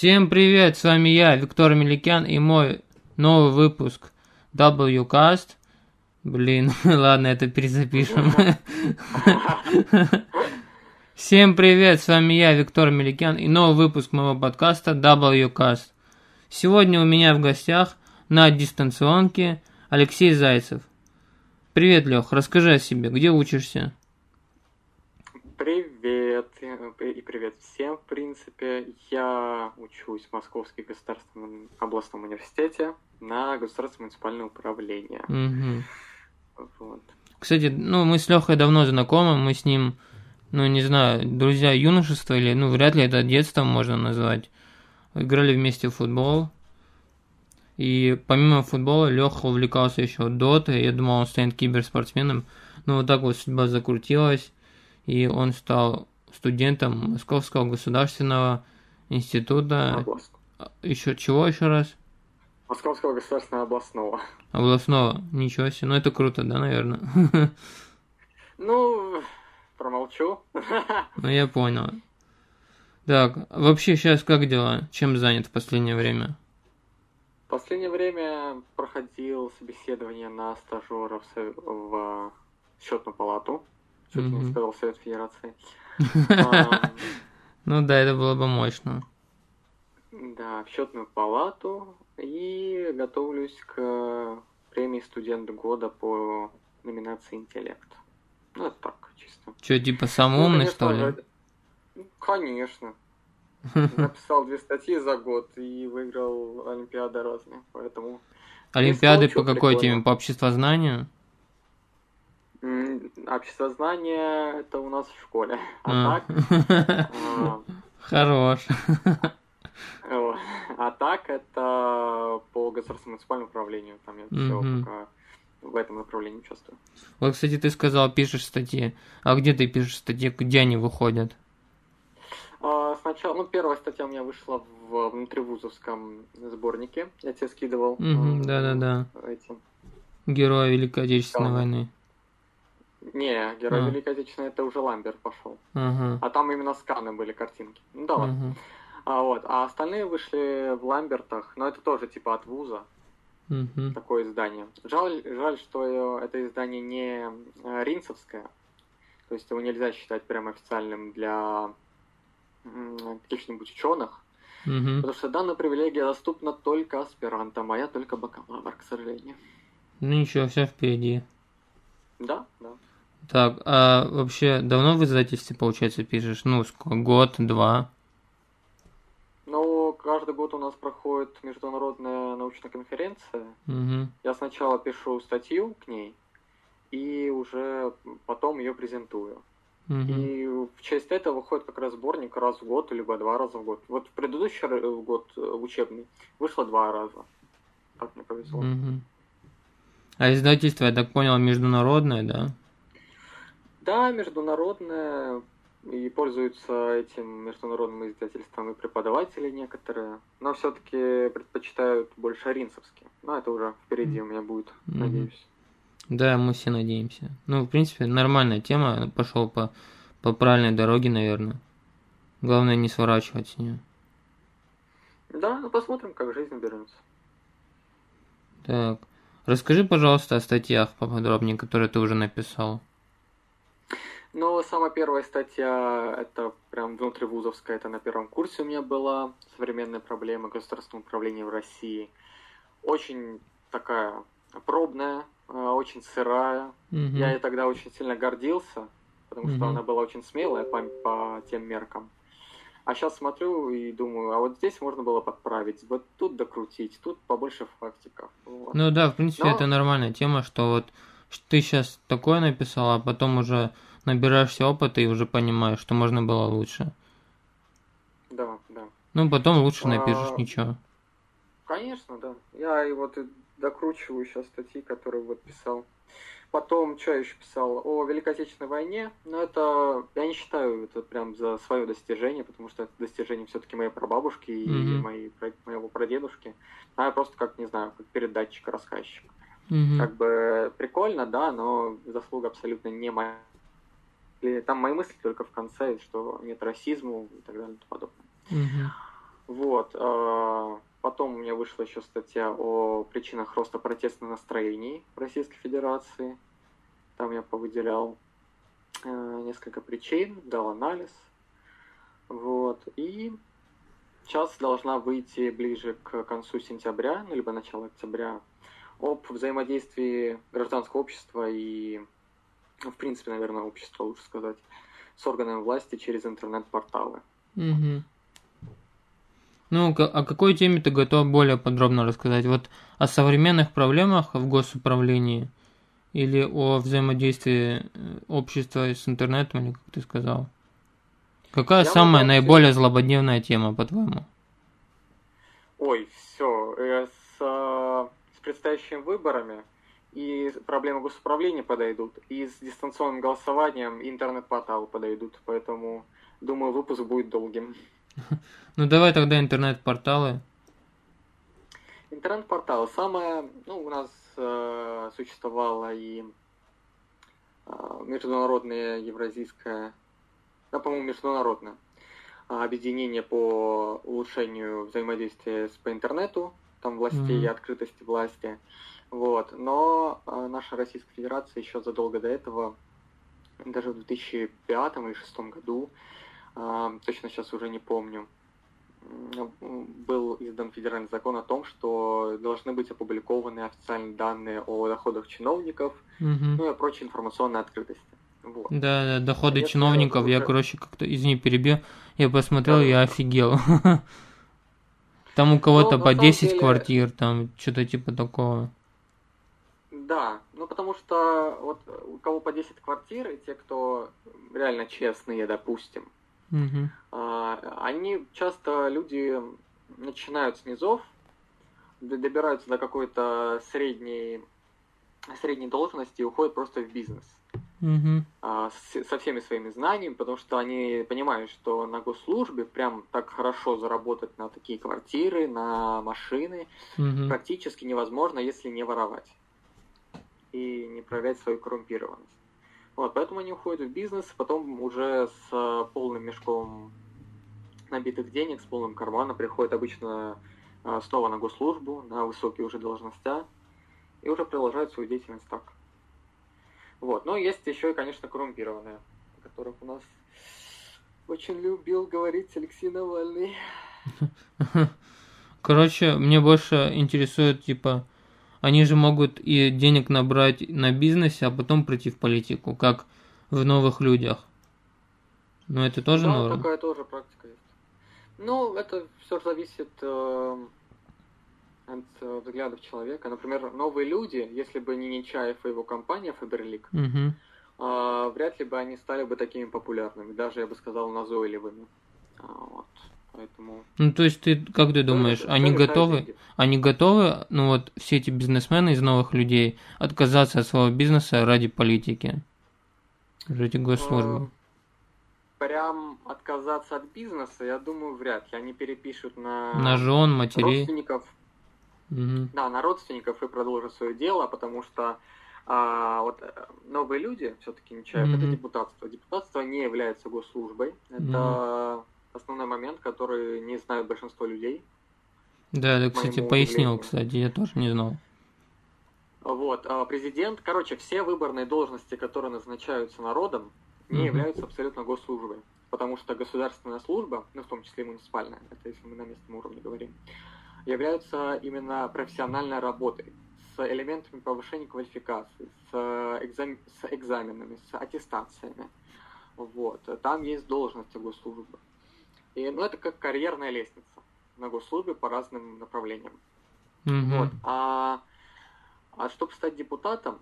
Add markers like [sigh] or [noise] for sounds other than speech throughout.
Всем привет, с вами я, Виктор Меликян и мой новый выпуск Wcast. Блин, [laughs] ладно, это перезапишем. [laughs] Всем привет, с вами я, Виктор Меликян и новый выпуск моего подкаста Wcast. Сегодня у меня в гостях на дистанционке Алексей Зайцев. Привет, Лех, расскажи о себе, где учишься? Привет и привет всем, в принципе. Я учусь в Московском государственном областном университете на государственное муниципальное управление. Угу. Вот. Кстати, ну, мы с Лехой давно знакомы, мы с ним, ну, не знаю, друзья юношества или, ну, вряд ли это детством можно назвать. Играли вместе в футбол. И помимо футбола Леха увлекался еще дотой. Я думал, он станет киберспортсменом. Но вот так вот судьба закрутилась. И он стал студентом Московского государственного института. Област. Еще чего еще раз? Московского государственного областного. Областного. Ничего себе. Ну это круто, да, наверное? [laughs] Ну, промолчу. Ну я понял. Так, вообще сейчас как дела? Чем занят в последнее время? В последнее время проходил собеседование на стажеров в счетную палату. Чуть Мгм. не сказал Совет Федерации. [laughs] Ну да, это было бы мощно. Да, в счетную палату и готовлюсь к премии студент года по номинации интеллект. Ну, это так, чисто. Че, типа самый Ну, умный, конечно, что ли? Конечно. [laughs] Написал две статьи за год и выиграл Олимпиады разные, поэтому... Олимпиады по какой теме? По обществознанию? Обществознание это у нас в школе. А. А так... [laughs] а, Хорош. А так это по государственному муниципальному управлению. Там я все пока в этом направлении участвую. Вот, кстати, ты сказал, пишешь статьи. А где ты пишешь статьи? Где они выходят? А, Сначала, ну, первая статья у меня вышла в внутривузовском сборнике. Я тебе скидывал. Да-да-да. Эти. Герои Великой Отечественной Да. войны. Не, Герой А. Великой Отечественной это уже Ламберт пошел. Ага. А там именно сканы были картинки. Ну да ладно. Мгм. А, вот. а остальные вышли в Ламбертах, но это тоже типа от вуза. Мгм. такое издание. Жаль, жаль, что это издание не э, ринцевское, то есть его нельзя считать прям официальным для каких-нибудь ученых, Мгм. потому что данная привилегия доступна только аспирантам, а я только бакалавр, к сожалению. Ну ничего, все впереди. Да, да. Так, а вообще давно в издательстве, получается, пишешь? Ну, сколько? Год, два? Но каждый год у нас проходит международная научная конференция. Мгм. Я сначала пишу статью к ней, и уже потом ее презентую. Мгм. И в честь этого выходит как раз сборник раз в год, либо два раза в год. Вот в предыдущий ра- год э, учебный вышло два раза. Так мне повезло. Мгм. А издательство, я так понял, международное, да? Да, международное, и пользуются этим международным издательством и преподаватели некоторые, но все-таки предпочитают больше ринцевские. Но это уже впереди у меня будет, надеюсь. Да, мы все надеемся. Ну, в принципе, нормальная тема. Пошел по, по правильной дороге, наверное. Главное не сворачивать с нее. Да, ну посмотрим, как жизнь берется. Так. Расскажи, пожалуйста, о статьях поподробнее, которые ты уже написал. Ну, самая первая статья, это прям внутривузовская, это на первом курсе у меня была «Современные проблемы государственного управления в России». Очень такая пробная, очень сырая. Мгм. Я ей тогда очень сильно гордился, потому что Мгм. она была очень смелая по, по тем меркам. А сейчас смотрю и думаю, а вот здесь можно было подправить, вот тут докрутить, тут побольше фактиков. Вот. Ну да, в принципе, Но- это нормальная тема, что вот ты сейчас такое написал, а потом уже набираешься опыта и уже понимаешь, что можно было лучше. Да, да. Ну, потом лучше напишешь, А, ничего. Конечно, да. Я и вот докручиваю сейчас статьи, которые вот писал. Потом, что я еще писал? О Великой Отечественной войне. Но это, я не считаю это прям за свое достижение, потому что это достижение все-таки моей прабабушки и Мгм. моей, моего прадедушки. А я просто как, не знаю, как передатчик, рассказчик. Мгм. Как бы прикольно, да, но заслуга абсолютно не моя. Там мои мысли только в конце, что нет расизму и так далее и тому подобное. Мгм. Вот. Потом у меня вышла еще статья о причинах роста протестных настроений в Российской Федерации. Там я повыделял э, несколько причин, дал анализ. Вот. И сейчас должна выйти ближе к концу сентября, ну, либо начало октября, об взаимодействии гражданского общества и, в принципе, наверное, общества, лучше сказать, с органами власти через интернет-порталы. Мгм. Ну, о какой теме ты готов более подробно рассказать? Вот о современных проблемах в госуправлении или о взаимодействии э, общества с интернетом, или как ты сказал? Какая Я самая могу наиболее злободневная тема, по-твоему? Ой, все, с, э, с предстоящими выборами и проблемы госуправления подойдут, и с дистанционным голосованием интернет-порталы подойдут, поэтому, думаю, выпуск будет долгим. [laughs] Ну, давай тогда интернет-порталы. Интернет-порталы. Самое, ну, у нас э, существовало и э, международное евразийское, да, по-моему, международное э, объединение по улучшению взаимодействия с, по интернету, там властей и Мгм. открытости власти. Вот. Но э, наша Российская Федерация еще задолго до этого, даже в 2005 или 2006 году, точно сейчас уже не помню, был издан федеральный закон о том, что должны быть опубликованы официальные данные о доходах чиновников, Мгм. ну и о прочей информационной открытости. Вот. Да, да, доходы Если чиновников, я, уже- короче, как-то, извини, перебил, я посмотрел, я Да-да-да. офигел. [laughs] Там у кого-то Ну, на по самом 10 деле- квартир, там что-то типа такого. Да, ну потому что вот у кого по 10 квартир, и те, кто реально честные, допустим, Мгм. а, они часто люди начинают с низов, добираются до какой-то средней, средней должности и уходят просто в бизнес. Мгм. а, с- со всеми своими знаниями, потому что они понимают, что на госслужбе прям так хорошо заработать на такие квартиры, на машины Мгм. практически невозможно, если не воровать и не проявлять свою коррумпированность. Вот, поэтому они уходят в бизнес, потом уже с э, полным мешком набитых денег, с полным карманом приходят обычно э, снова на госслужбу, на высокие уже должностя, и уже продолжают свою деятельность так. Вот. Но есть еще и, конечно, коррумпированные, о которых у нас очень любил говорить Алексей Навальный. [laughs] Короче, мне больше интересует, типа, они же могут и денег набрать на бизнесе, а потом прийти в политику, как в новых людях. Но это тоже да, норм. такая тоже практика есть. Ну, это все зависит э, от э, взглядов человека. Например, новые люди, если бы не Нечаев и его компания Фаберлик, Мгм. э, вряд ли бы они стали бы такими популярными, даже, я бы сказал, назойливыми. А, вот. Поэтому... Ну, то есть ты, как ты думаешь, Всё они готовы, деньги. они готовы, ну вот, все эти бизнесмены из новых людей, отказаться от своего бизнеса ради политики? Ради госслужбы? Э, Прям отказаться от бизнеса, я думаю, вряд ли. Они перепишут на, На жен, матерей? родственников, Мгм. да, на родственников и продолжат свое дело, потому что а, вот э, новые люди, все-таки не человек, это депутатство. Депутатство не является госслужбой. Это основной момент, который не знают большинство людей. Да, да, кстати, пояснил, кстати, я тоже не знал. Вот, а президент, короче, все выборные должности, которые назначаются народом, не Мгм. являются абсолютно госслужбой. Потому что государственная служба, ну, в том числе и муниципальная, это если мы на местном уровне говорим, являются именно профессиональной работой с элементами повышения квалификации, с, экзам- с экзаменами, с аттестациями. Вот. Там есть должности госслужбы. И, ну, это как карьерная лестница на госслужбе по разным направлениям. Мгм. Вот. А, а чтобы стать депутатом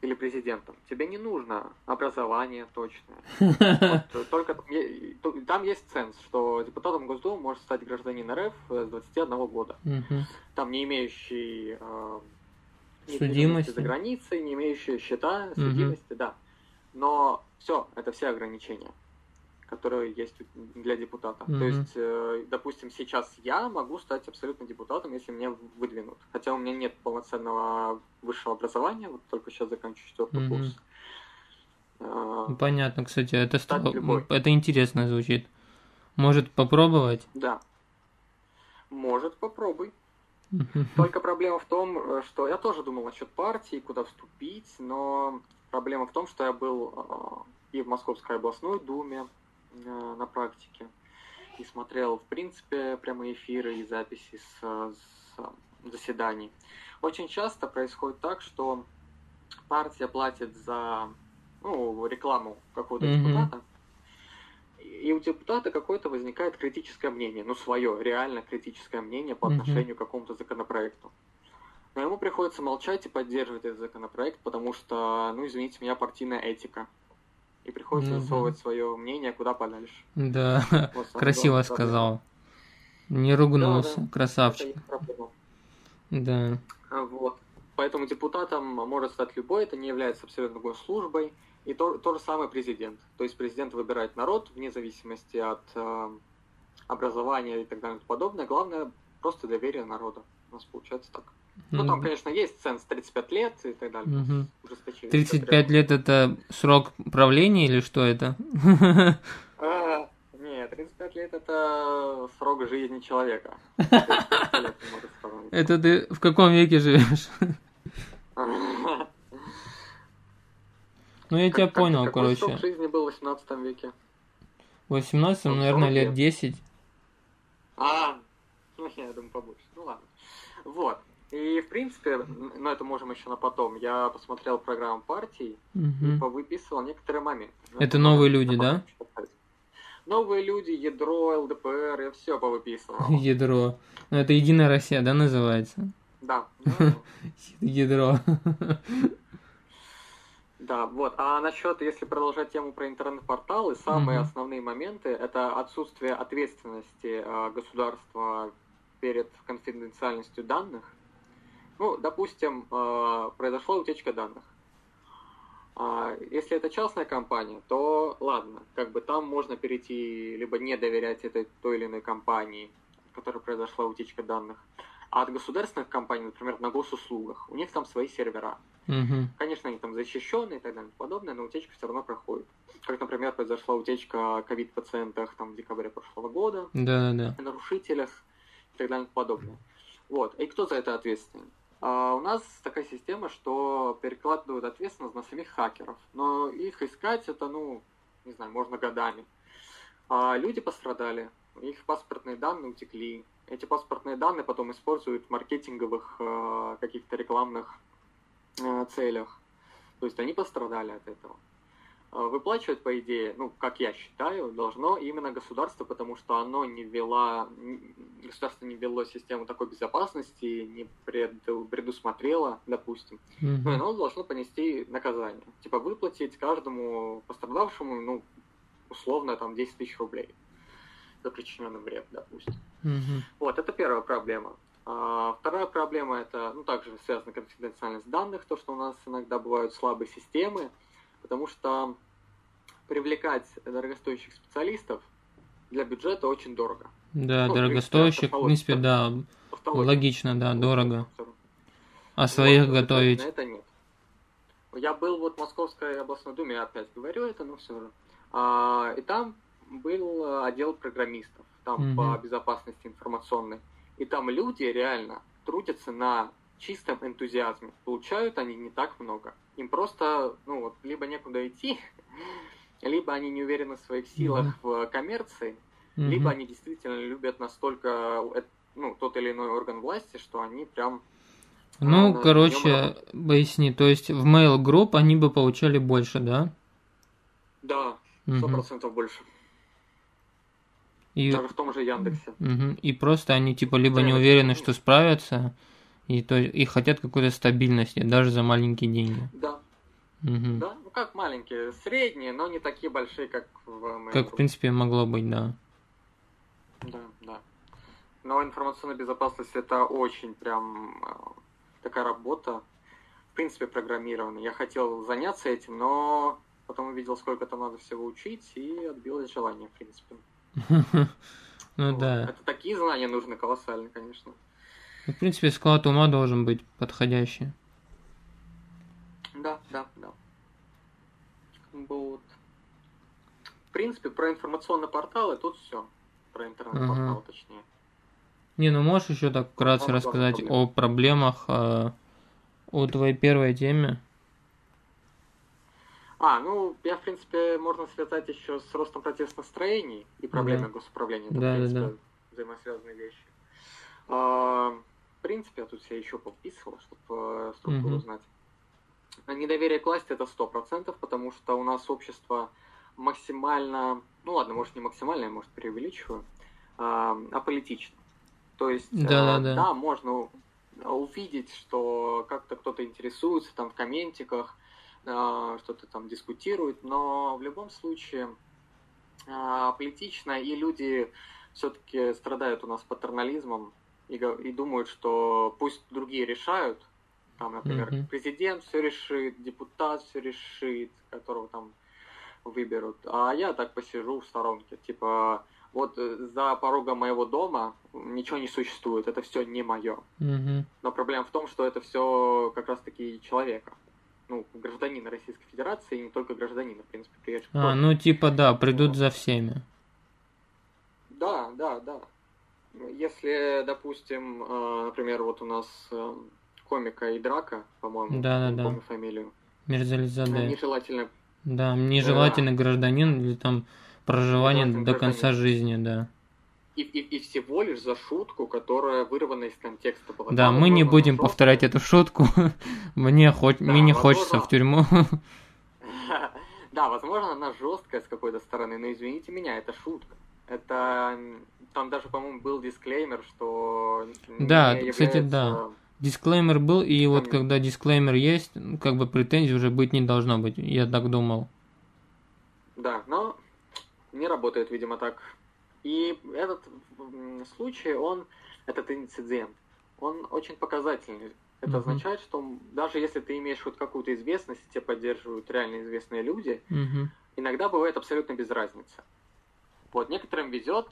или президентом, тебе не нужно образование точное. [laughs] Вот, только там есть ценз, что депутатом Госдумы может стать гражданин РФ с 21 года, там не имеющий э, Судимости. за границей, не имеющие счета, судимости, да. Но все, это все ограничения, которые есть для депутата. Мгм. То есть, э, допустим, сейчас я могу стать абсолютно депутатом, если меня выдвинут. Хотя у меня нет полноценного высшего образования, вот только сейчас заканчиваю четвертый Мгм. курс. Э, Понятно, кстати, это стало... любой. это интересно звучит. Может попробовать? Да. Может, попробуй. Только проблема в том, э, что я тоже думал насчет партии, куда вступить, но проблема в том, что я был и в Московской областной думе на практике, и смотрел, в принципе, прямые эфиры и записи с, с заседаний. Очень часто происходит так, что партия платит за ну, рекламу какого-то Мгм. депутата, и у депутата какое-то возникает критическое мнение, ну, свое, реально критическое мнение по отношению к какому-то законопроекту. Но ему приходится молчать и поддерживать этот законопроект, потому что, ну, извините меня, партийная этика. И приходится Мгм. засовывать свое мнение куда подальше. Да, Вот [laughs] красиво проблема. сказал. Не ругнулся, Да, да. красавчик. Да. А, Вот. Поэтому депутатом может стать любой, это не является абсолютно госслужбой. И то, то же самое президент. То есть президент выбирает народ вне зависимости от э, образования и так далее и тому подобное. Главное просто доверие народа. У нас получается так. Ну, там, конечно, есть ценз 35 лет и так далее. Ужесточение 35 лет это срок правления или что это? А, Нет, 35 лет это срок жизни человека. 35 лет не может сравнить. Это ты в каком веке живешь? Ну, я тебя понял, какой срок короче. жизни был в 18 веке? В 18, Ну, наверное, 40 лет лет. 10. А, ну я думаю побольше. Ну ладно. Вот. И в принципе, но это можем еще на потом. Я посмотрел программу партий и Мгм. повыписывал некоторые моменты. Ну, Это потом- новые люди, да? Новые люди, ядро, ЛДПР, я все повыписывал. [laughs] Ядро. Ну, это Единая Россия, да, называется? Да. ну, [laughs] Ядро. [laughs] Да, вот. А насчет, если продолжать тему про интернет-порталы, самые основные моменты это отсутствие ответственности э, государства перед конфиденциальностью данных. Ну, допустим, э, произошла утечка данных. А, Если это частная компания, то ладно, как бы там можно перейти, либо не доверять этой той или иной компании, в которой произошла утечка данных. А от государственных компаний, например, на госуслугах, у них там свои сервера. Мгм. Конечно, они там защищены и так далее и подобное, но утечка все равно проходит. Как, например, произошла утечка ковид-пациентах там, в декабре прошлого года, Да-да-да. о нарушителях и так далее и подобное. Вот. И кто за это ответственен? А у нас такая система, что перекладывают ответственность на самих хакеров. Но их искать это, ну, не знаю, можно годами. А люди пострадали, их паспортные данные утекли. Эти паспортные данные потом используют в маркетинговых э, каких-то рекламных э, целях. То есть они пострадали от этого. А Выплачивать, по идее, ну, как я считаю, должно именно государство, потому что оно не ввела, н- государство не ввело систему такой безопасности, не пред- предусмотрело, допустим. Ну, и Мгм. оно должно понести наказание. Типа выплатить каждому пострадавшему, ну, условно, там, 10 тысяч рублей за причиненный вред, допустим. Мгм. Вот, это первая проблема. А, вторая проблема это, ну, также связана конфиденциальность данных, то, что у нас иногда бывают слабые системы, потому что привлекать дорогостоящих специалистов для бюджета очень дорого. Да, Ну, дорогостоящих, в принципе, да. Логично, да, дорого. А своих вот, готовить. Это нет. Я был вот в Московской областной думе, я опять говорю это, но все же. А, и там был отдел программистов, там Мгм. по безопасности информационной. И там люди реально трудятся на чистом энтузиазме. Получают они не так много. Им просто, ну вот, либо некуда идти, [laughs] либо они не уверены в своих силах в коммерции, Мгм. либо они действительно любят настолько э, ну, тот или иной орган власти, что они прям Ну, на короче, поясни, то есть в Mail Group они бы получали больше, да? Да, сто процентов больше. И, Даже в том же Яндексе. мгм. и просто они типа либо Да, не уверены, что справятся, и, то, и хотят какой-то стабильности, даже за маленькие деньги. Да, Мгм. да. Ну как маленькие, средние, но не такие большие, как в Mail.ru. Как, в принципе, могло быть, да. Да, да. Но информационная безопасность это очень прям э, такая работа. принципе, программирование. Я хотел заняться этим, но потом увидел, сколько там надо всего учить, и отбилось желание, в принципе. [laughs] Ну да. Это такие знания нужны колоссальные, конечно. В принципе, склад ума должен быть подходящий. Да, да, да. Вот. В принципе, про информационные порталы тут все. Про интернет-портал, Ага. точнее. Не, ну можешь еще так вкратце главная рассказать о проблемах, э, о твоей первой теме? А, ну, я, в принципе, можно связать еще с ростом протестных настроений и проблемой Да. госуправления. Это, Да, да, в принципе, да. взаимосвязанные вещи. В принципе, я тут себе еще подписывал, чтобы структуру Мгм. знать. А Недоверие к власти это сто процентов, потому что у нас общество максимально, ну ладно, может не максимально, я может преувеличиваю, а, аполитично. То есть, Да, э, да, да. можно увидеть, что как-то кто-то интересуется там в комментиках, а, что-то там дискутирует, но в любом случае а, аполитично, и люди все-таки страдают у нас патернализмом и, и думают, что пусть другие решают, там, например, Мгм. президент все решит, депутат все решит, которого там выберут, а я так посижу в сторонке, типа, вот э, за порогом моего дома ничего не существует, это все не мое. Мгм. Но проблема в том, что это все как раз-таки человека. Ну, гражданина Российской Федерации, и не только гражданина, в принципе, приезжих А, ну типа да, придут за всеми. Да, да, да. Если, допустим, э, например, вот у нас э, комика и драка, по-моему, Да-да-да. не помню фамилию, Мерзализаде. нежелательно Да, нежелательный гражданин или там проживание до конца гражданин. жизни, да. и, и, и всего лишь за шутку, которая вырвана из контекста была. Да, мы не будем жестко. повторять эту шутку. [laughs] Мне хоть, Да, мне не возможно. хочется в тюрьму. [laughs] Да, возможно, она жесткая с какой-то стороны, но извините меня, это шутка. Это там даже, по-моему, был дисклеймер, что Да, кстати, является- да. Дисклеймер был, и вот Там- когда дисклеймер есть, ну, как бы претензий уже быть не должно быть. Я так думал. Да, но не работает, видимо, так. И этот случай, он, этот инцидент, он очень показательный. Это Мгм. означает, что даже если ты имеешь хоть какую-то известность, тебя поддерживают реально известные люди, Мгм. иногда бывает абсолютно без разницы. Вот, некоторым везет,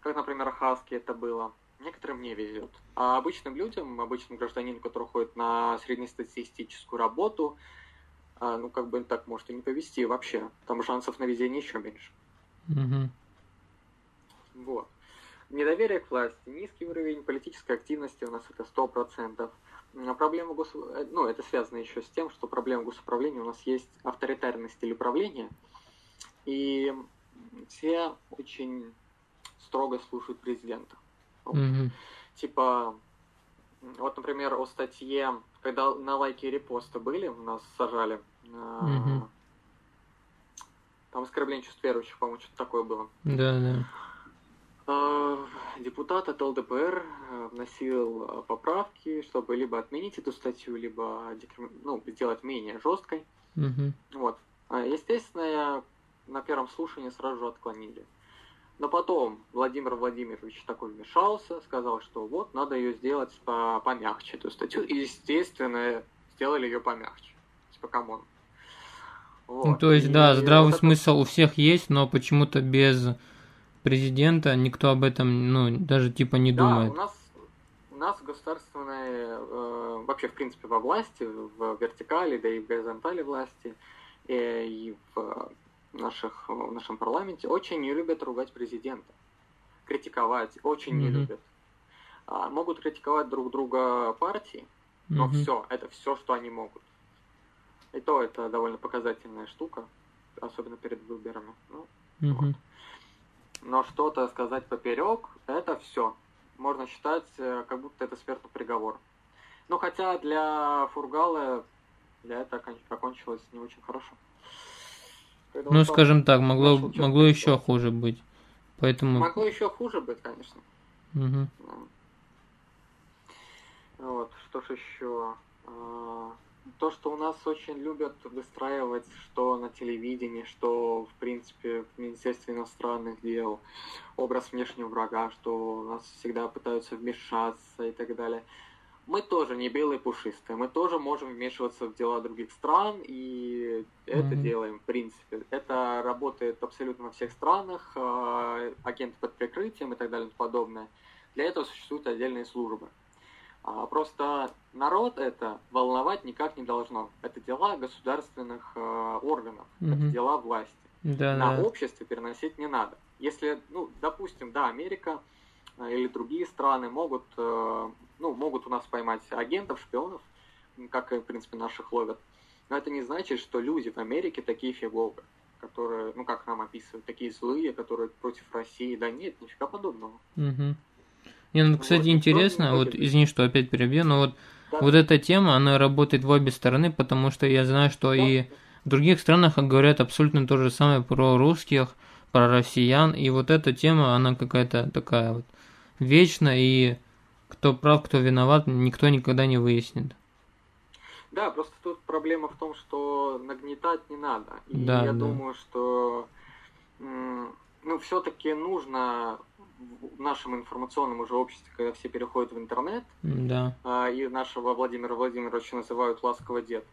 как, например, Хаски это было, некоторым не везет. А обычным людям, обычным гражданину, который ходит на среднестатистическую работу, а, ну, как бы так может и не повезти вообще. Там шансов на везение еще меньше. Мгм. Вот. Недоверие к власти, низкий уровень политической активности у нас это 100%. А Проблема гос... ну, это связано еще с тем, что проблема госуправления у нас есть авторитарный стиль управления, и все очень строго слушают президента. Мгм. Типа, вот, например, о статье, когда на лайки и репосты были, нас сажали, Мгм. там оскорбление чувств верующих, по-моему, что-то такое было. Да, да. Э, Депутат от ЛДПР э, вносил поправки, чтобы либо отменить эту статью, либо ну, сделать менее жесткой. Мгм. Вот. А, Естественно, на первом слушании сразу же отклонили. Но потом Владимир Владимирович такой вмешался, сказал, что вот, надо ее сделать по- помягче, эту статью. И, естественно, сделали ее помягче. Типа, come on. Вот. Ну, то есть, И да, здравый вот это- смысл у всех есть, но почему-то без президента никто об этом, ну, даже типа не Да, думает. у нас, у нас государственные, э, вообще, в принципе, во власти, в вертикали, да и в горизонтали власти, э, и в наших, в нашем парламенте очень не любят ругать президента. Критиковать очень не любят. А, могут критиковать друг друга партии, но все, это все, что они могут. И то это довольно показательная штука, особенно перед выборами. Ну, но что-то сказать поперек, это все. Можно считать, э, как будто это смертный приговор. Ну, хотя для Фургала для этого окон- окончилось не очень хорошо. Ну, скажем так, могло, могло еще хуже быть. Поэтому... Могло еще хуже быть, конечно. Да. Вот, что ж еще? А, То, что у нас очень любят выстраивать, что на телевидении, что, в принципе, в Министерстве иностранных дел, образ внешнего врага, что у нас всегда пытаются вмешаться и так далее. Мы тоже не белые пушистые, мы тоже можем вмешиваться в дела других стран, и это mm-hmm. делаем, в принципе. Это работает абсолютно во всех странах, э, агенты под прикрытием и так далее и тому подобное. Для этого существуют отдельные службы. А, просто народ это волновать никак не должно. Это дела государственных э, органов, mm-hmm. это дела власти. Да, На да. обществе переносить не надо. Если, ну, допустим, да, Америка или другие страны могут, э, ну, могут у нас поймать агентов, шпионов, как, в принципе, наших ловят. Но это не значит, что люди в Америке такие фиговые, которые, ну, как нам описывают, такие злые, которые против России. Да нет, нифига подобного. Угу. Не, ну, кстати, Вот, интересно, вот, извини, что опять перебью, но вот, Да. вот эта тема, она работает в обе стороны, потому что я знаю, что Да. и в других странах говорят абсолютно то же самое про русских, про россиян, и вот эта тема, она какая-то такая вот вечная, и кто прав, кто виноват, никто никогда не выяснит. Да, просто тут проблема в том, что нагнетать не надо. И Да, я да. думаю, что ну, все-таки нужно в нашем информационном уже обществе, когда все переходят в интернет, Да, а, и нашего Владимира Владимировича называют ласково дед,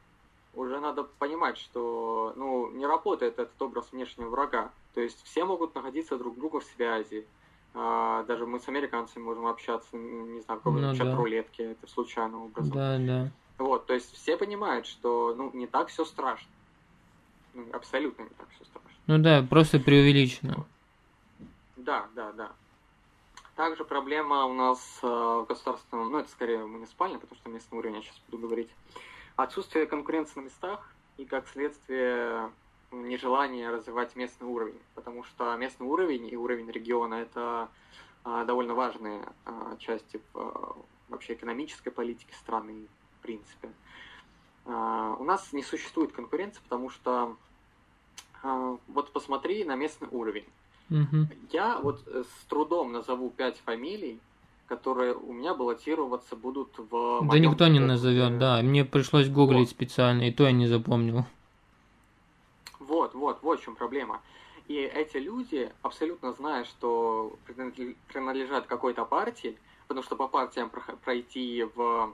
уже надо понимать, что ну, не работает этот образ внешнего врага. То есть все могут находиться друг друга в связи. А, даже мы с американцами можем общаться, не знаю, какой-то Ну да. чат-рулетке, это случайным образом. да, да. Вот, то есть все понимают, что ну, не так все страшно. Ну, абсолютно не так все страшно. Ну да, просто преувеличено. Да, да, да. Также проблема у нас э, в государственном, ну это скорее муниципальный, потому что местный уровень я сейчас буду говорить. Отсутствие конкуренции на местах и как следствие нежелание развивать местный уровень, потому что местный уровень и уровень региона это а, довольно важные а, части а, вообще экономической политики страны, в принципе. У нас не существует конкуренции, потому что вот посмотри на местный уровень. Мгм. Я вот э, с трудом назову пять фамилий, которые у меня баллотироваться будут в Да никто не назовет, да. Мне пришлось гуглить Вот. специально, и то я не запомнил. Вот, вот, вот в чем проблема. И эти люди, абсолютно зная, что принадле- принадлежат какой-то партии, потому что по партиям пройти в,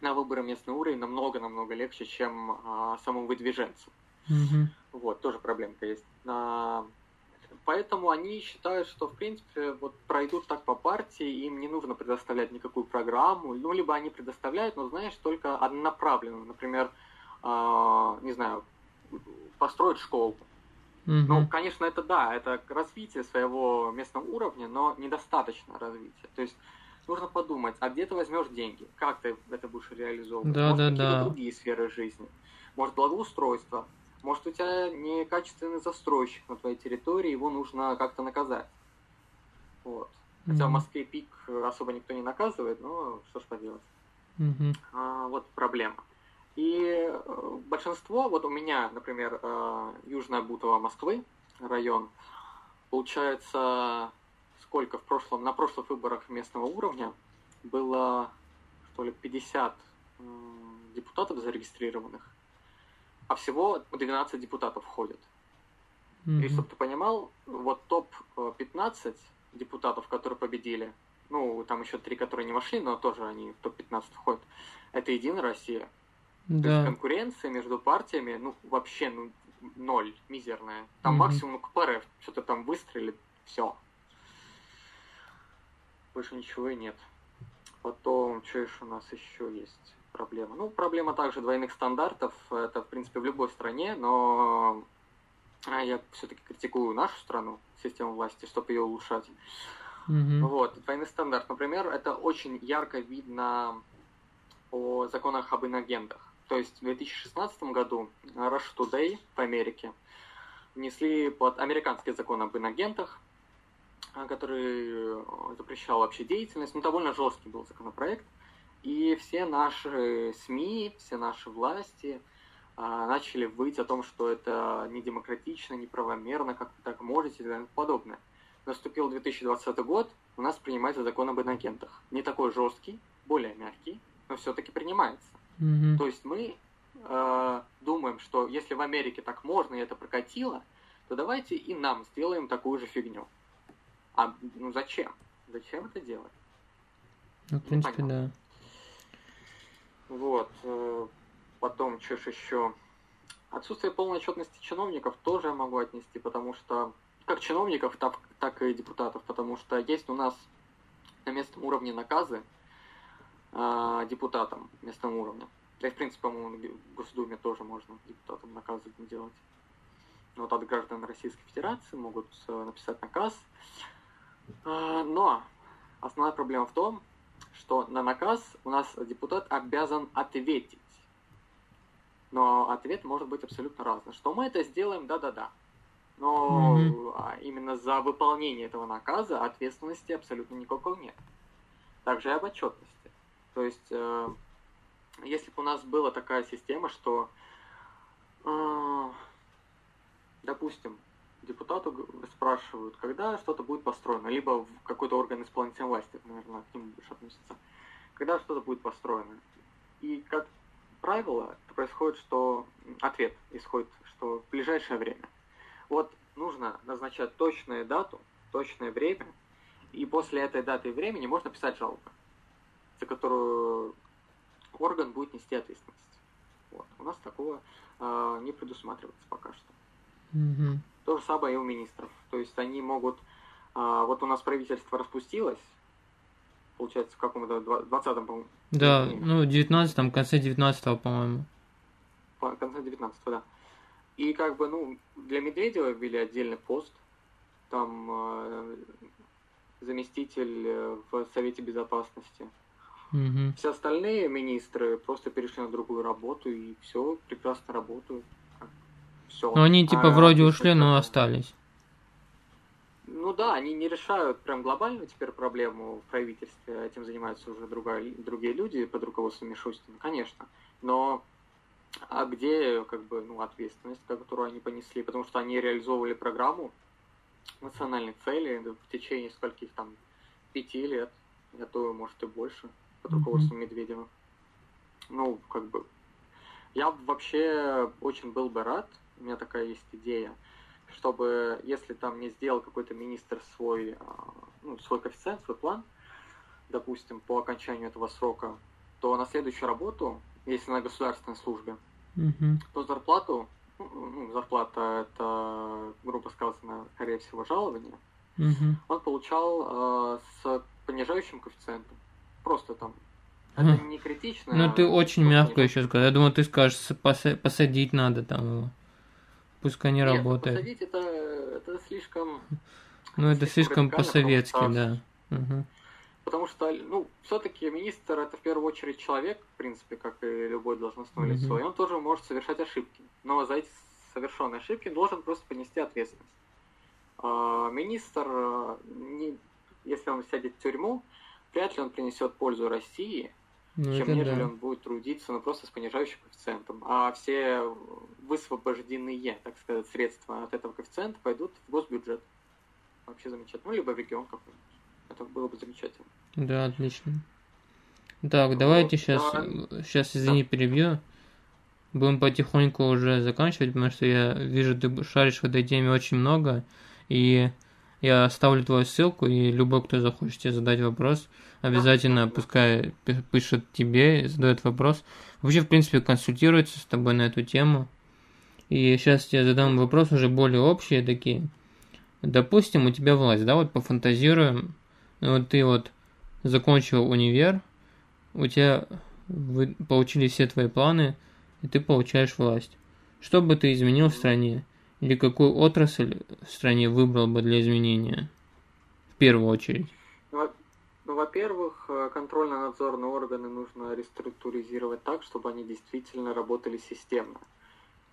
на выборы местный уровень намного-намного легче, чем а, самому выдвиженцу. Мгм. Вот, тоже проблемка есть. А, Поэтому они считают, что, в принципе, вот пройдут так по партии, им не нужно предоставлять никакую программу, ну, либо они предоставляют, но, знаешь, только однонаправленную. Например, а, не знаю, построить школу. Ну, конечно, это да, это развитие своего местного уровня, но недостаточно развития. То есть нужно подумать, а где ты возьмешь деньги? Как ты это будешь реализовывать? Да, Может, да, какие-то да. другие сферы жизни? Может, благоустройство? Может, у тебя некачественный застройщик на твоей территории, его нужно как-то наказать. Вот. Хотя в Мгм. Москве пик особо никто не наказывает, но что ж поделать. Мгм. А, вот проблема. И э, большинство, вот у меня, например, э, Южная Бутова Москвы, район, получается, сколько в прошлом, на прошлых выборах местного уровня было, что ли, 50 м, депутатов зарегистрированных, а всего 12 депутатов входят. И Мгм. чтобы ты понимал, вот топ-15 депутатов, которые победили, ну, там еще три, которые не вошли, но тоже они в топ-15 входят, это Единая Россия. То есть Да. конкуренция между партиями, ну, вообще, ну, ноль, мизерная. Там Мгм. максимум КПРФ, что-то там выстрелит, все. Больше ничего и нет. Потом, что еще у нас еще есть проблема? Ну, проблема также двойных стандартов. Это, в принципе, в любой стране, но а, я все-таки критикую нашу страну, систему власти, чтобы ее улучшать. Мгм. Вот, двойной стандарт, например, это очень ярко видно по законах об инагентах. То есть в 2016 году Russia Today в Америке внесли под американский закон об инагентах, а, который э, запрещал вообще деятельность, ну, довольно жесткий был законопроект, и все наши СМИ, все наши власти а, начали выть о том, что это недемократично, неправомерно, как вы так можете и тому подобное наступил 2020 год, у нас принимается закон об инагентах. Не такой жесткий, более мягкий, но все-таки принимается. Мгм. То есть мы э, думаем, что если в Америке так можно и это прокатило, то давайте и нам сделаем такую же фигню. А ну зачем? Зачем это делать? Ну, в принципе, да. Вот. э, Потом, что ж еще? Отсутствие полной отчетности чиновников тоже я могу отнести, потому что как чиновников, так, так и депутатов, потому что есть у нас на местном уровне наказы а, депутатам местном уровне. Да и, в принципе, по-моему, в Госдуме тоже можно депутатам наказы делать. Вот от граждан Российской Федерации могут э, написать наказ. А, Но основная проблема в том, что на наказ у нас депутат обязан ответить. Но ответ может быть абсолютно разный. Что мы это сделаем, да-да-да. Но а, именно за выполнение этого наказа ответственности абсолютно никакой нет. Также и об отчетности. То есть, э, если бы у нас была такая система, что, э, допустим, депутату спрашивают, когда что-то будет построено, либо в какой-то орган исполнительной власти, наверное, к нему больше относится, когда что-то будет построено. И, как правило, происходит, что ответ исходит, что в ближайшее время. Вот нужно назначать точную дату, точное время, и после этой даты и времени можно писать жалобу, за которую орган будет нести ответственность. Вот. У нас такого э, не предусматривается пока что. Мгм. То же самое и у министров. То есть они могут... а, вот у нас правительство распустилось, получается, в каком-то 20-м, по-моему, Да, ну, в 19 конце 19 по-моему. по конце 19 да. И как бы, ну, для Медведева ввели отдельный пост. Там э, заместитель э, в Совете Безопасности. Мгм. Все остальные министры просто перешли на другую работу и все, прекрасно работают. Все. Ну, они типа вроде ушли, но остались. Ну да, они не решают прям глобальную теперь проблему в правительстве, этим занимаются уже другая, другие люди под руководством Мишустина, конечно. Но а где как бы ну, ответственность, которую они понесли? Потому что они реализовывали программу национальной цели в течение скольких там пяти лет, а то может и больше, под руководством Медведева. Ну, как бы я вообще очень был бы рад, у меня такая есть идея, чтобы, если там не сделал какой-то министр свой, а, ну, свой коэффициент, свой план, допустим, по окончанию этого срока, то на следующую работу, если на государственной службе, Мгм. то зарплату, ну, ну, зарплата это, грубо сказано, скорее всего, жалование, Мгм. он получал э, с понижающим коэффициентом. Просто там. Это не критично. Ну, ты очень мягко еще сказал. Я думаю, ты скажешь, посадить надо там его. Пускай не Нет, работает. посадить это, это слишком... Ну, это слишком радикально, по-советски, потому да. Потому что, ну, все-таки министр это в первую очередь человек, в принципе, как и любой должностное лицо, и он тоже может совершать ошибки. Но за эти совершенные ошибки должен просто понести ответственность. А, министр, э, не- если он сядет в тюрьму, вряд ли он принесет пользу России, Ну, чем нежели да. он будет трудиться, но просто с понижающим коэффициентом. А все высвобожденные, так сказать, средства от этого коэффициента пойдут в госбюджет. Вообще замечательно. Ну, либо в регион какой-нибудь. Это было бы замечательно. Да, отлично. Так, давайте Вот, сейчас, да. сейчас, извини, перебью. Будем потихоньку уже заканчивать, потому что я вижу, ты шаришь в этой теме очень много, и я оставлю твою ссылку, и любой, кто захочет тебе задать вопрос, обязательно пускай пи- пишет тебе, задает вопрос. Вообще, в принципе, консультируется с тобой на эту тему. И сейчас я задам вопрос уже более общие такие. Допустим, у тебя власть, да, вот пофантазируем, вот ты вот закончил универ, у тебя вы получили все твои планы, и ты получаешь власть. Что бы ты изменил в стране? Или какую отрасль в стране выбрал бы для изменения? В первую очередь. Ну, ну, во-первых, э, контрольно-надзорные органы нужно реструктуризировать так, чтобы они действительно работали системно,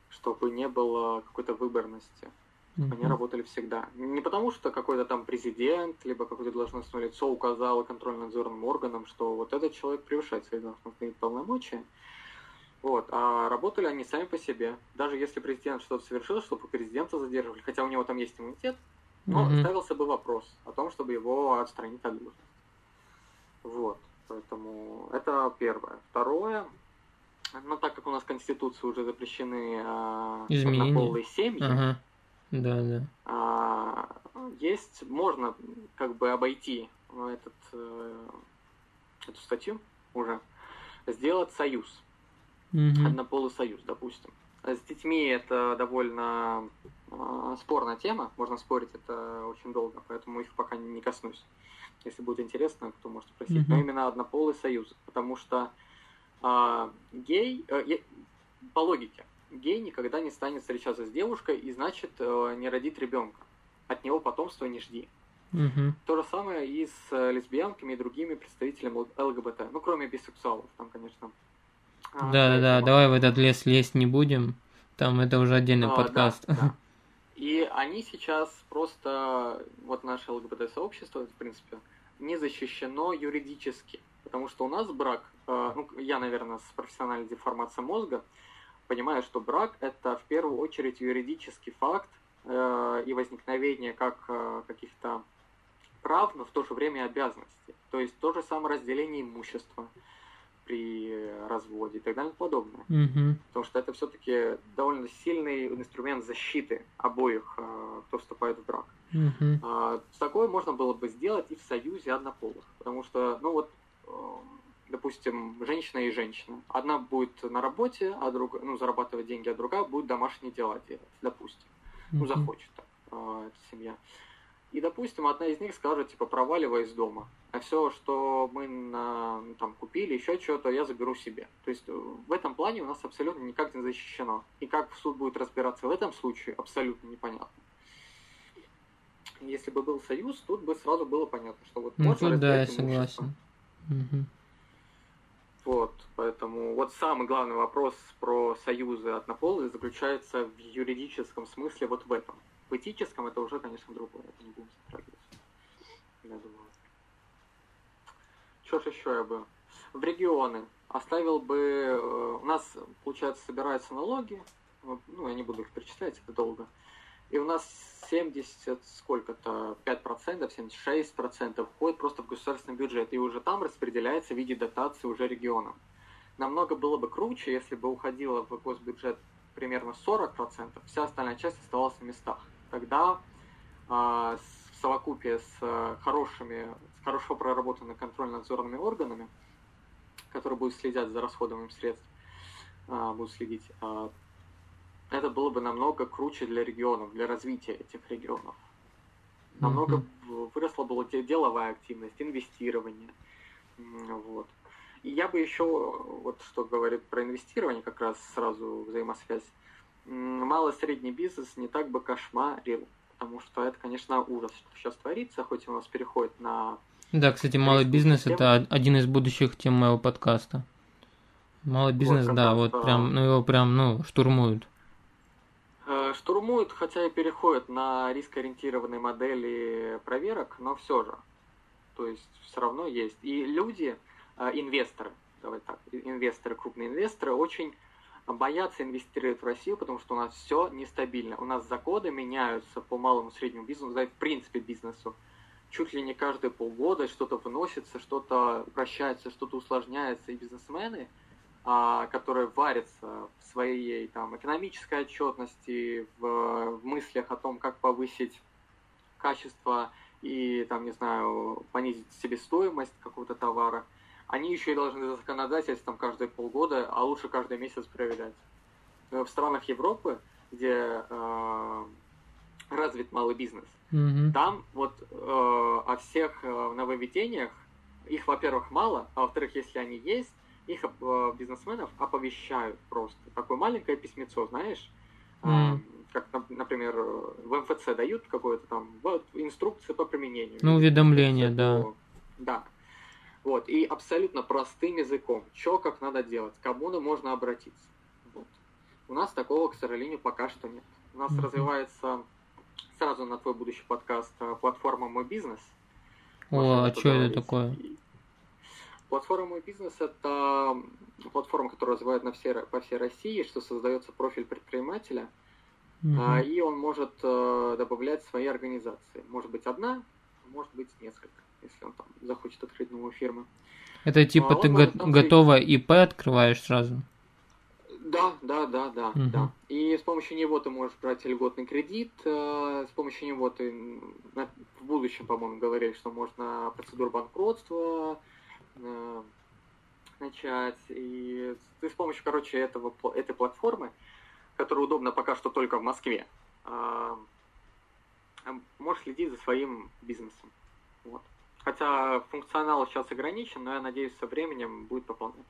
чтобы не было какой-то выборности. Они Мгм. работали всегда. Не потому, что какой-то там президент, либо какое-то должностное лицо указало контрольно-надзорным органам, что вот этот человек превышает свои должностные полномочия. Вот. А работали они сами по себе. Даже если президент что-то совершил, чтобы президента задерживали, хотя у него там есть иммунитет, но Мгм. ставился бы вопрос о том, чтобы его отстранить от должности. Вот. Поэтому это первое. Второе, ну так как у нас в Конституции уже запрещены э, Изменения. семьи, Ага. Да, да. а, есть, можно как бы обойти этот, э, эту статью уже, сделать союз, Мгм. однополый союз, допустим. С детьми это довольно э, спорная тема, можно спорить это очень долго, поэтому их пока не коснусь. Если будет интересно, кто может спросить. Но Мгм. именно однополый союз, потому что а, гей, э, по логике, гей никогда не станет встречаться с девушкой и значит э, не родит ребенка. От него потомства не жди. Мгм. То же самое и с э, лесбиянками и другими представителями ЛГБТ. Ну, кроме бисексуалов, там, конечно. А, Да-да-да, поэтому- давай в этот лес лезть не будем. Там это уже отдельный А, подкаст. да, да. [laughs] И они сейчас просто, вот наше ЛГБТ-сообщество, в принципе, не защищено юридически. Потому что у нас брак, э, ну, я, наверное, с профессиональной деформацией мозга, понимаю, что брак это в первую очередь юридический факт э, и возникновение как э, каких-то прав, но в то же время обязанностей. То есть то же самое разделение имущества при разводе и так далее и подобное Мгм. потому что это все-таки довольно сильный инструмент защиты обоих, э, кто вступает в брак. А, Такое можно было бы сделать и в союзе однополых, потому что, ну вот, э, допустим, женщина и женщина. Одна будет на работе, а другая, ну, зарабатывать деньги, а другая будет домашние дела делать, допустим. Ну, Мгм. захочет так, э, эта семья. И, допустим, одна из них скажет, типа, проваливай из дома. А все, что мы на, там купили, еще что-то, я заберу себе. То есть э, в этом плане у нас абсолютно никак не защищено. И как суд будет разбираться в этом случае, абсолютно непонятно. Если бы был союз, тут бы сразу было понятно, что вот Ну, можно тут да, я согласен. Мгм. Вот, поэтому вот самый главный вопрос про союзы однополые заключается в юридическом смысле вот в этом. В этическом это уже, конечно, другое, это не будем затрагивать. Я думаю. Что ж еще я бы? В регионы оставил бы... э, У нас, получается, собираются налоги, ну, я не буду их перечислять, это долго. И у нас 70, сколько-то, 5%, 76% входит просто в государственный бюджет, и уже там распределяется в виде дотации уже регионам. Намного было бы круче, если бы уходило в госбюджет примерно 40%, вся остальная часть оставалась на местах. Тогда а, с- в совокупе с а, хорошими, с хорошо проработанными контрольно-надзорными органами, которые будут следить за расходованием средств, а, будут следить, а, это было бы намного круче для регионов, для развития этих регионов. Намного выросла бы вот де- деловая активность, инвестирование. Вот. И я бы еще, вот что говорит про инвестирование, как раз сразу взаимосвязь. М, Малый и средний бизнес не так бы кошмарил, потому что это, конечно, ужас, что сейчас творится, хоть у нас переходит на Да, кстати, малый бизнес это од- один из будущих тем моего подкаста. Малый бизнес, как да, вот а, прям, ну его прям, ну, штурмуют. Э, Штурмуют, хотя и переходят на рискоориентированные модели проверок, но все же. То есть все равно есть. И люди, э, инвесторы, давай так, инвесторы, крупные инвесторы, очень боятся инвестировать в Россию, потому что у нас все нестабильно. У нас законы меняются по малому среднему бизнесу, да в принципе бизнесу. Чуть ли не каждые полгода что-то выносится, что-то упрощается, что-то усложняется. И бизнесмены, а, которые варятся в своей там, экономической отчетности, в, в мыслях о том, как повысить качество и, там, не знаю, понизить себестоимость какого-то товара, они еще и должны за законодательством каждые полгода, а лучше каждый месяц проверять. Э, В странах Европы, где э, развит малый бизнес, Мгм. там вот э, о всех э, нововведениях, их, во-первых, мало, а во-вторых, если они есть, их э, бизнесменов оповещают просто. Такое маленькое письмецо, знаешь, э, Мгм. как, нап- например, э, в МФЦ дают какое-то там вот, инструкции по применению. Ну, уведомление, да. Да. Вот, и абсолютно простым языком, что как надо делать, к кому можно обратиться. Вот. У нас такого, к сожалению, пока что нет. У нас Мгм. развивается сразу на твой будущий подкаст э, платформа «Мой бизнес». О, а что это такое? Платформа «Мой бизнес» — это платформа, которая развивает на все, по всей России, что создается профиль предпринимателя, а, и он может э, добавлять свои организации. Может быть одна, может быть несколько, если он там захочет открыть новую фирму. Это типа а ты го- готово ИП открываешь сразу? Да, да, да, да, Мгм. да. И с помощью него ты можешь брать льготный кредит, э, с помощью него ты в будущем, по-моему, говорили, что можно процедуру банкротства, э, начать. И ты с помощью, короче, этого, этой платформы, которая удобна пока что только в Москве, а, можешь следить за своим бизнесом. Вот. Хотя функционал сейчас ограничен, но я надеюсь, со временем будет пополняться.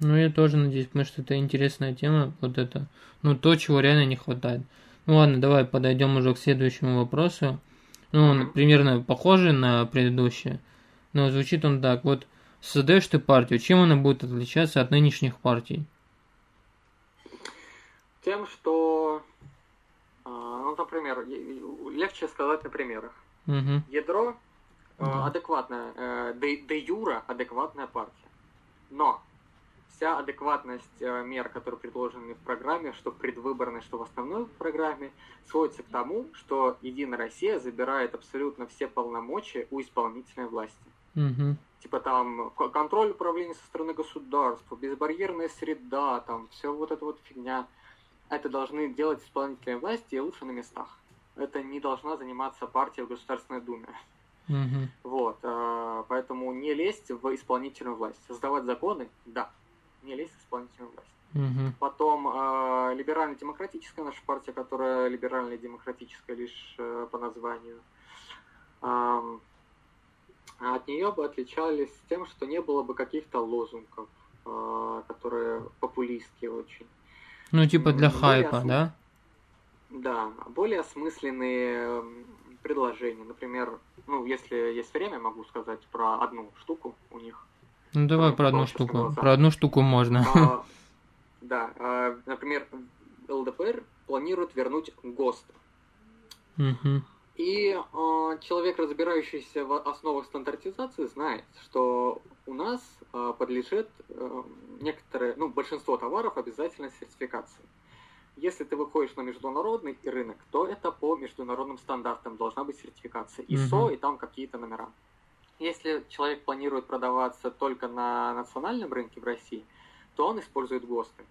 Ну, я тоже надеюсь, потому что это интересная тема, вот это, ну, то, чего реально не хватает. Ну, ладно, давай подойдем уже к следующему вопросу. Ну, он mm-hmm. примерно похожий на предыдущий, но звучит он так. Вот, создаешь ты партию, чем она будет отличаться от нынешних партий? Тем, что, а, ну, например, легче сказать на примерах. Угу. Ядро да. адекватная, э, де, де юра адекватная партия. Но вся адекватность э, мер, которые предложены в программе, что предвыборной, что в основной программе, сводится к тому, что Единая Россия забирает абсолютно все полномочия у исполнительной власти. Угу. Типа там контроль управления со стороны государства, безбарьерная среда, там все вот эта вот фигня. Это должны делать исполнительные власти и лучше на местах. Это не должна заниматься партия в Государственной Думе. Угу. Вот, э, поэтому не лезть в исполнительную власть. Создавать законы, да, не лезть в исполнительную власть. Угу. Потом э, либерально-демократическая наша партия, которая либерально-демократическая лишь э, по названию. Э, от нее бы отличались тем, что не было бы каких-то лозунгов, э, которые популистские очень. Ну, типа для более хайпа, осм... да? Да, более осмысленные предложения. Например, ну, если есть время, могу сказать про одну штуку у них. Ну давай про одну штуку. Глаза. Про одну штуку можно. А, да, а, например, ЛДПР планирует вернуть ГОСТ. Угу. И э, человек, разбирающийся в основах стандартизации, знает, что у нас э, подлежит э, некоторые, ну, большинство товаров обязательно сертификации. Если ты выходишь на международный рынок, то это по международным стандартам должна быть сертификация ISO угу. и там какие-то номера. Если человек планирует продаваться только на национальном рынке в России, то он использует ГОСТы.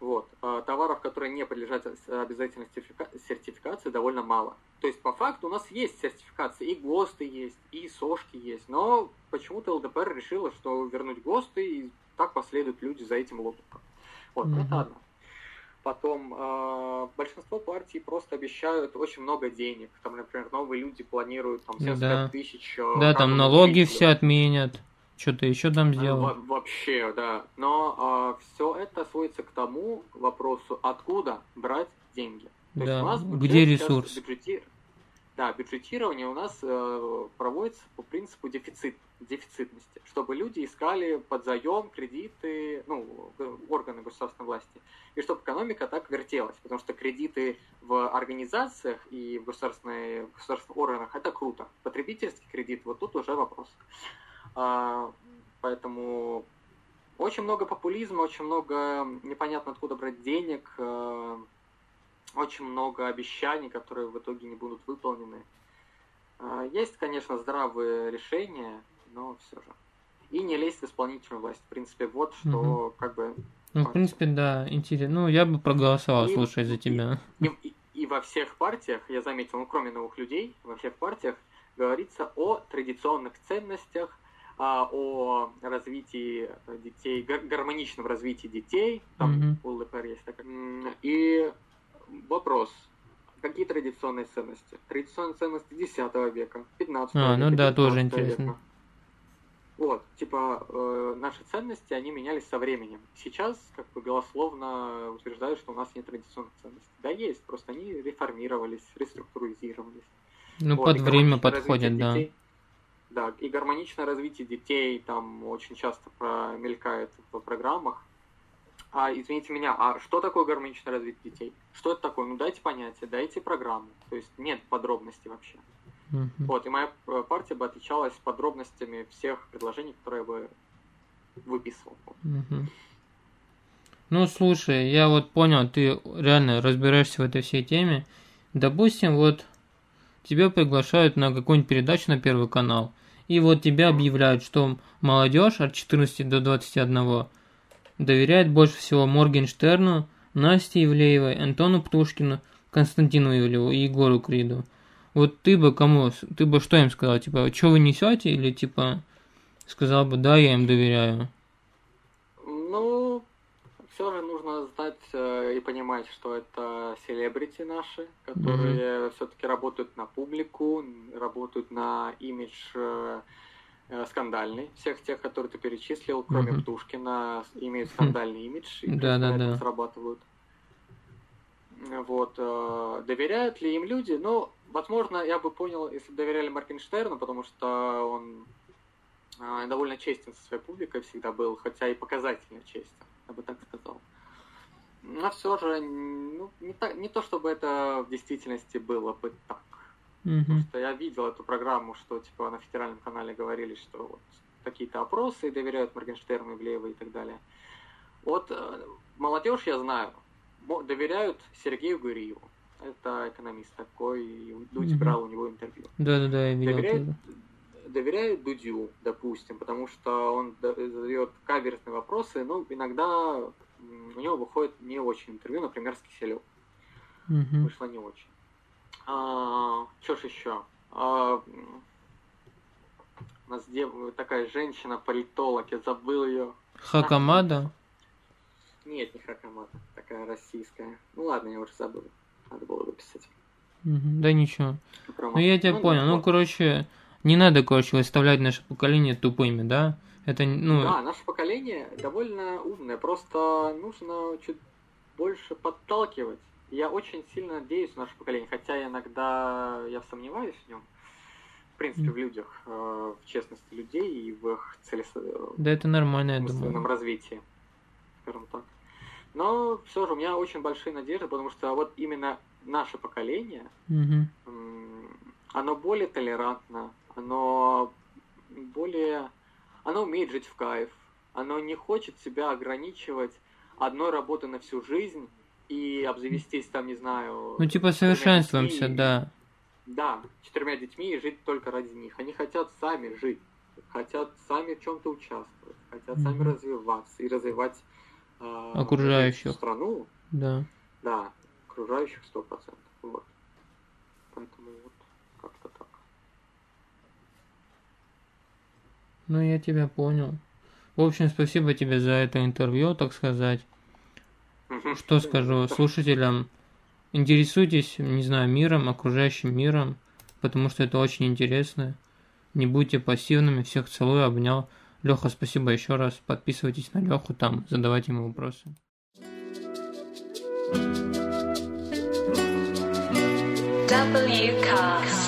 Вот. А товаров, которые не подлежат обязательной сертификации, довольно мало. То есть, по факту, у нас есть сертификации, и ГОСТы есть, и СОшки есть, но почему-то ЛДПР решила, что вернуть ГОСТы, и так последуют люди за этим лозунгом. Вот, mm-hmm. это одно. Потом э, большинство партий просто обещают очень много денег. Там, например, новые люди планируют там 75 да. тысяч. Э, да, там налоги все отменят. Что-то еще там сделают. Во вообще, да. Но э, все это сводится к тому вопросу, откуда брать деньги. То да. есть у нас Где ресурс? Бюджети... Да, бюджетирование у нас э, проводится по принципу дефицит, дефицитности, чтобы люди искали под заем кредиты, ну, органы государственной власти, и чтобы экономика так вертелась, потому что кредиты в организациях и в государственных, государственных органах это круто. Потребительский кредит, вот тут уже вопрос. А, поэтому очень много популизма, очень много непонятно откуда брать денег, э, очень много обещаний, которые в итоге не будут выполнены. А, есть, конечно, здравые решения, но все же. И не лезть в исполнительную власть. В принципе, вот что угу. как бы... Ну, в принципе, да, интересно. Ну, я бы проголосовал, и, слушай, за тебя. И, и, и во всех партиях, я заметил, ну, кроме новых людей, во всех партиях говорится о традиционных ценностях, а, о развитии детей, гармоничном развитии детей, там угу. у ЛДПР есть такая. И вопрос. Какие традиционные ценности? Традиционные ценности 10 века, 15 а, века. ну да, тоже интересно. Века. Вот, типа, э, наши ценности, они менялись со временем. Сейчас, как бы, голословно утверждают, что у нас нет традиционных ценностей. Да, есть, просто они реформировались, реструктуризировались. Ну, вот, под время подходят, да. Детей, да, и гармоничное развитие детей там очень часто промелькает в программах а, извините меня, а что такое гармоничное развитие детей? Что это такое? Ну дайте понятие, дайте программу. То есть нет подробностей вообще. Uh-huh. Вот, и моя э, партия бы отличалась подробностями всех предложений, которые я бы выписывал. Uh-huh. Ну, слушай, я вот понял, ты реально разбираешься в этой всей теме. Допустим, вот тебя приглашают на какую-нибудь передачу на Первый канал, и вот тебя объявляют, что молодежь от 14 до 21 доверяет больше всего Моргенштерну, Насте Ивлеевой, Антону Птушкину, Константину Ивлеву и Егору Криду. Вот ты бы кому, ты бы что им сказал, типа, что вы несете, или типа, сказал бы, да, я им доверяю. Ну, все же нужно знать э, и понимать, что это селебрити наши, которые mm-hmm. все-таки работают на публику, работают на имидж э, скандальный. Всех тех, которые ты перечислил, кроме mm-hmm. Птушкина, имеют скандальный имидж и да, да, да. срабатывают. Вот. Э, доверяют ли им люди? Ну, возможно, я бы понял, если бы доверяли Моргенштерну, потому что он э, довольно честен со своей публикой всегда был, хотя и показательно честен, я бы так сказал. Но все же, ну, не, так, не то чтобы это в действительности было бы так. Mm-hmm. Потому что я видел эту программу, что типа на федеральном канале говорили, что вот какие-то опросы доверяют Моргенштерну, Ивлееву и так далее. Вот э, молодежь я знаю, доверяют Сергею Гуриеву. Это экономист такой, Дудь mm-hmm. брал у него интервью. Да-да-да, я видел. Доверяют, доверяют Дудю, допустим, потому что он задает каверсные вопросы, но иногда у него выходит не очень интервью, например, с Киселев. Mm-hmm. Вышло не очень. А, что ж еще? А, у нас дев... такая женщина-политолог, я забыл ее. Хакамада? Нет, не Хакамада, такая российская. Ну ладно, я уже забыл. Надо было выписать. Угу, да ничего. Промо. Ну я тебя ну, понял. Ну, ну, короче, не надо, короче, выставлять наше поколение тупыми, да? Это, ну... Да, наше поколение довольно умное, просто нужно чуть больше подталкивать. Я очень сильно надеюсь на наше поколение, хотя иногда я сомневаюсь в нем. В принципе, в людях, э, в честности людей и в их целес... Да это нормально, я думаю. развитии, скажем так. Но все же у меня очень большие надежды, потому что вот именно наше поколение, угу. оно более толерантно, оно более... Оно умеет жить в кайф, оно не хочет себя ограничивать одной работой на всю жизнь и обзавестись там, не знаю... Ну, типа, совершенствуемся, да. Да, четырьмя детьми и жить только ради них. Они хотят сами жить, хотят сами в чем-то участвовать, хотят mm-hmm. сами развиваться и развивать э, окружающих страну. Да. Да, окружающих сто процентов. Вот. Поэтому вот как-то так. Ну, я тебя понял. В общем, спасибо тебе за это интервью, так сказать. Что скажу слушателям? Интересуйтесь, не знаю, миром, окружающим миром, потому что это очень интересно. Не будьте пассивными. Всех целую, обнял. Леха, спасибо еще раз. Подписывайтесь на Леху там, задавайте ему вопросы. WCAR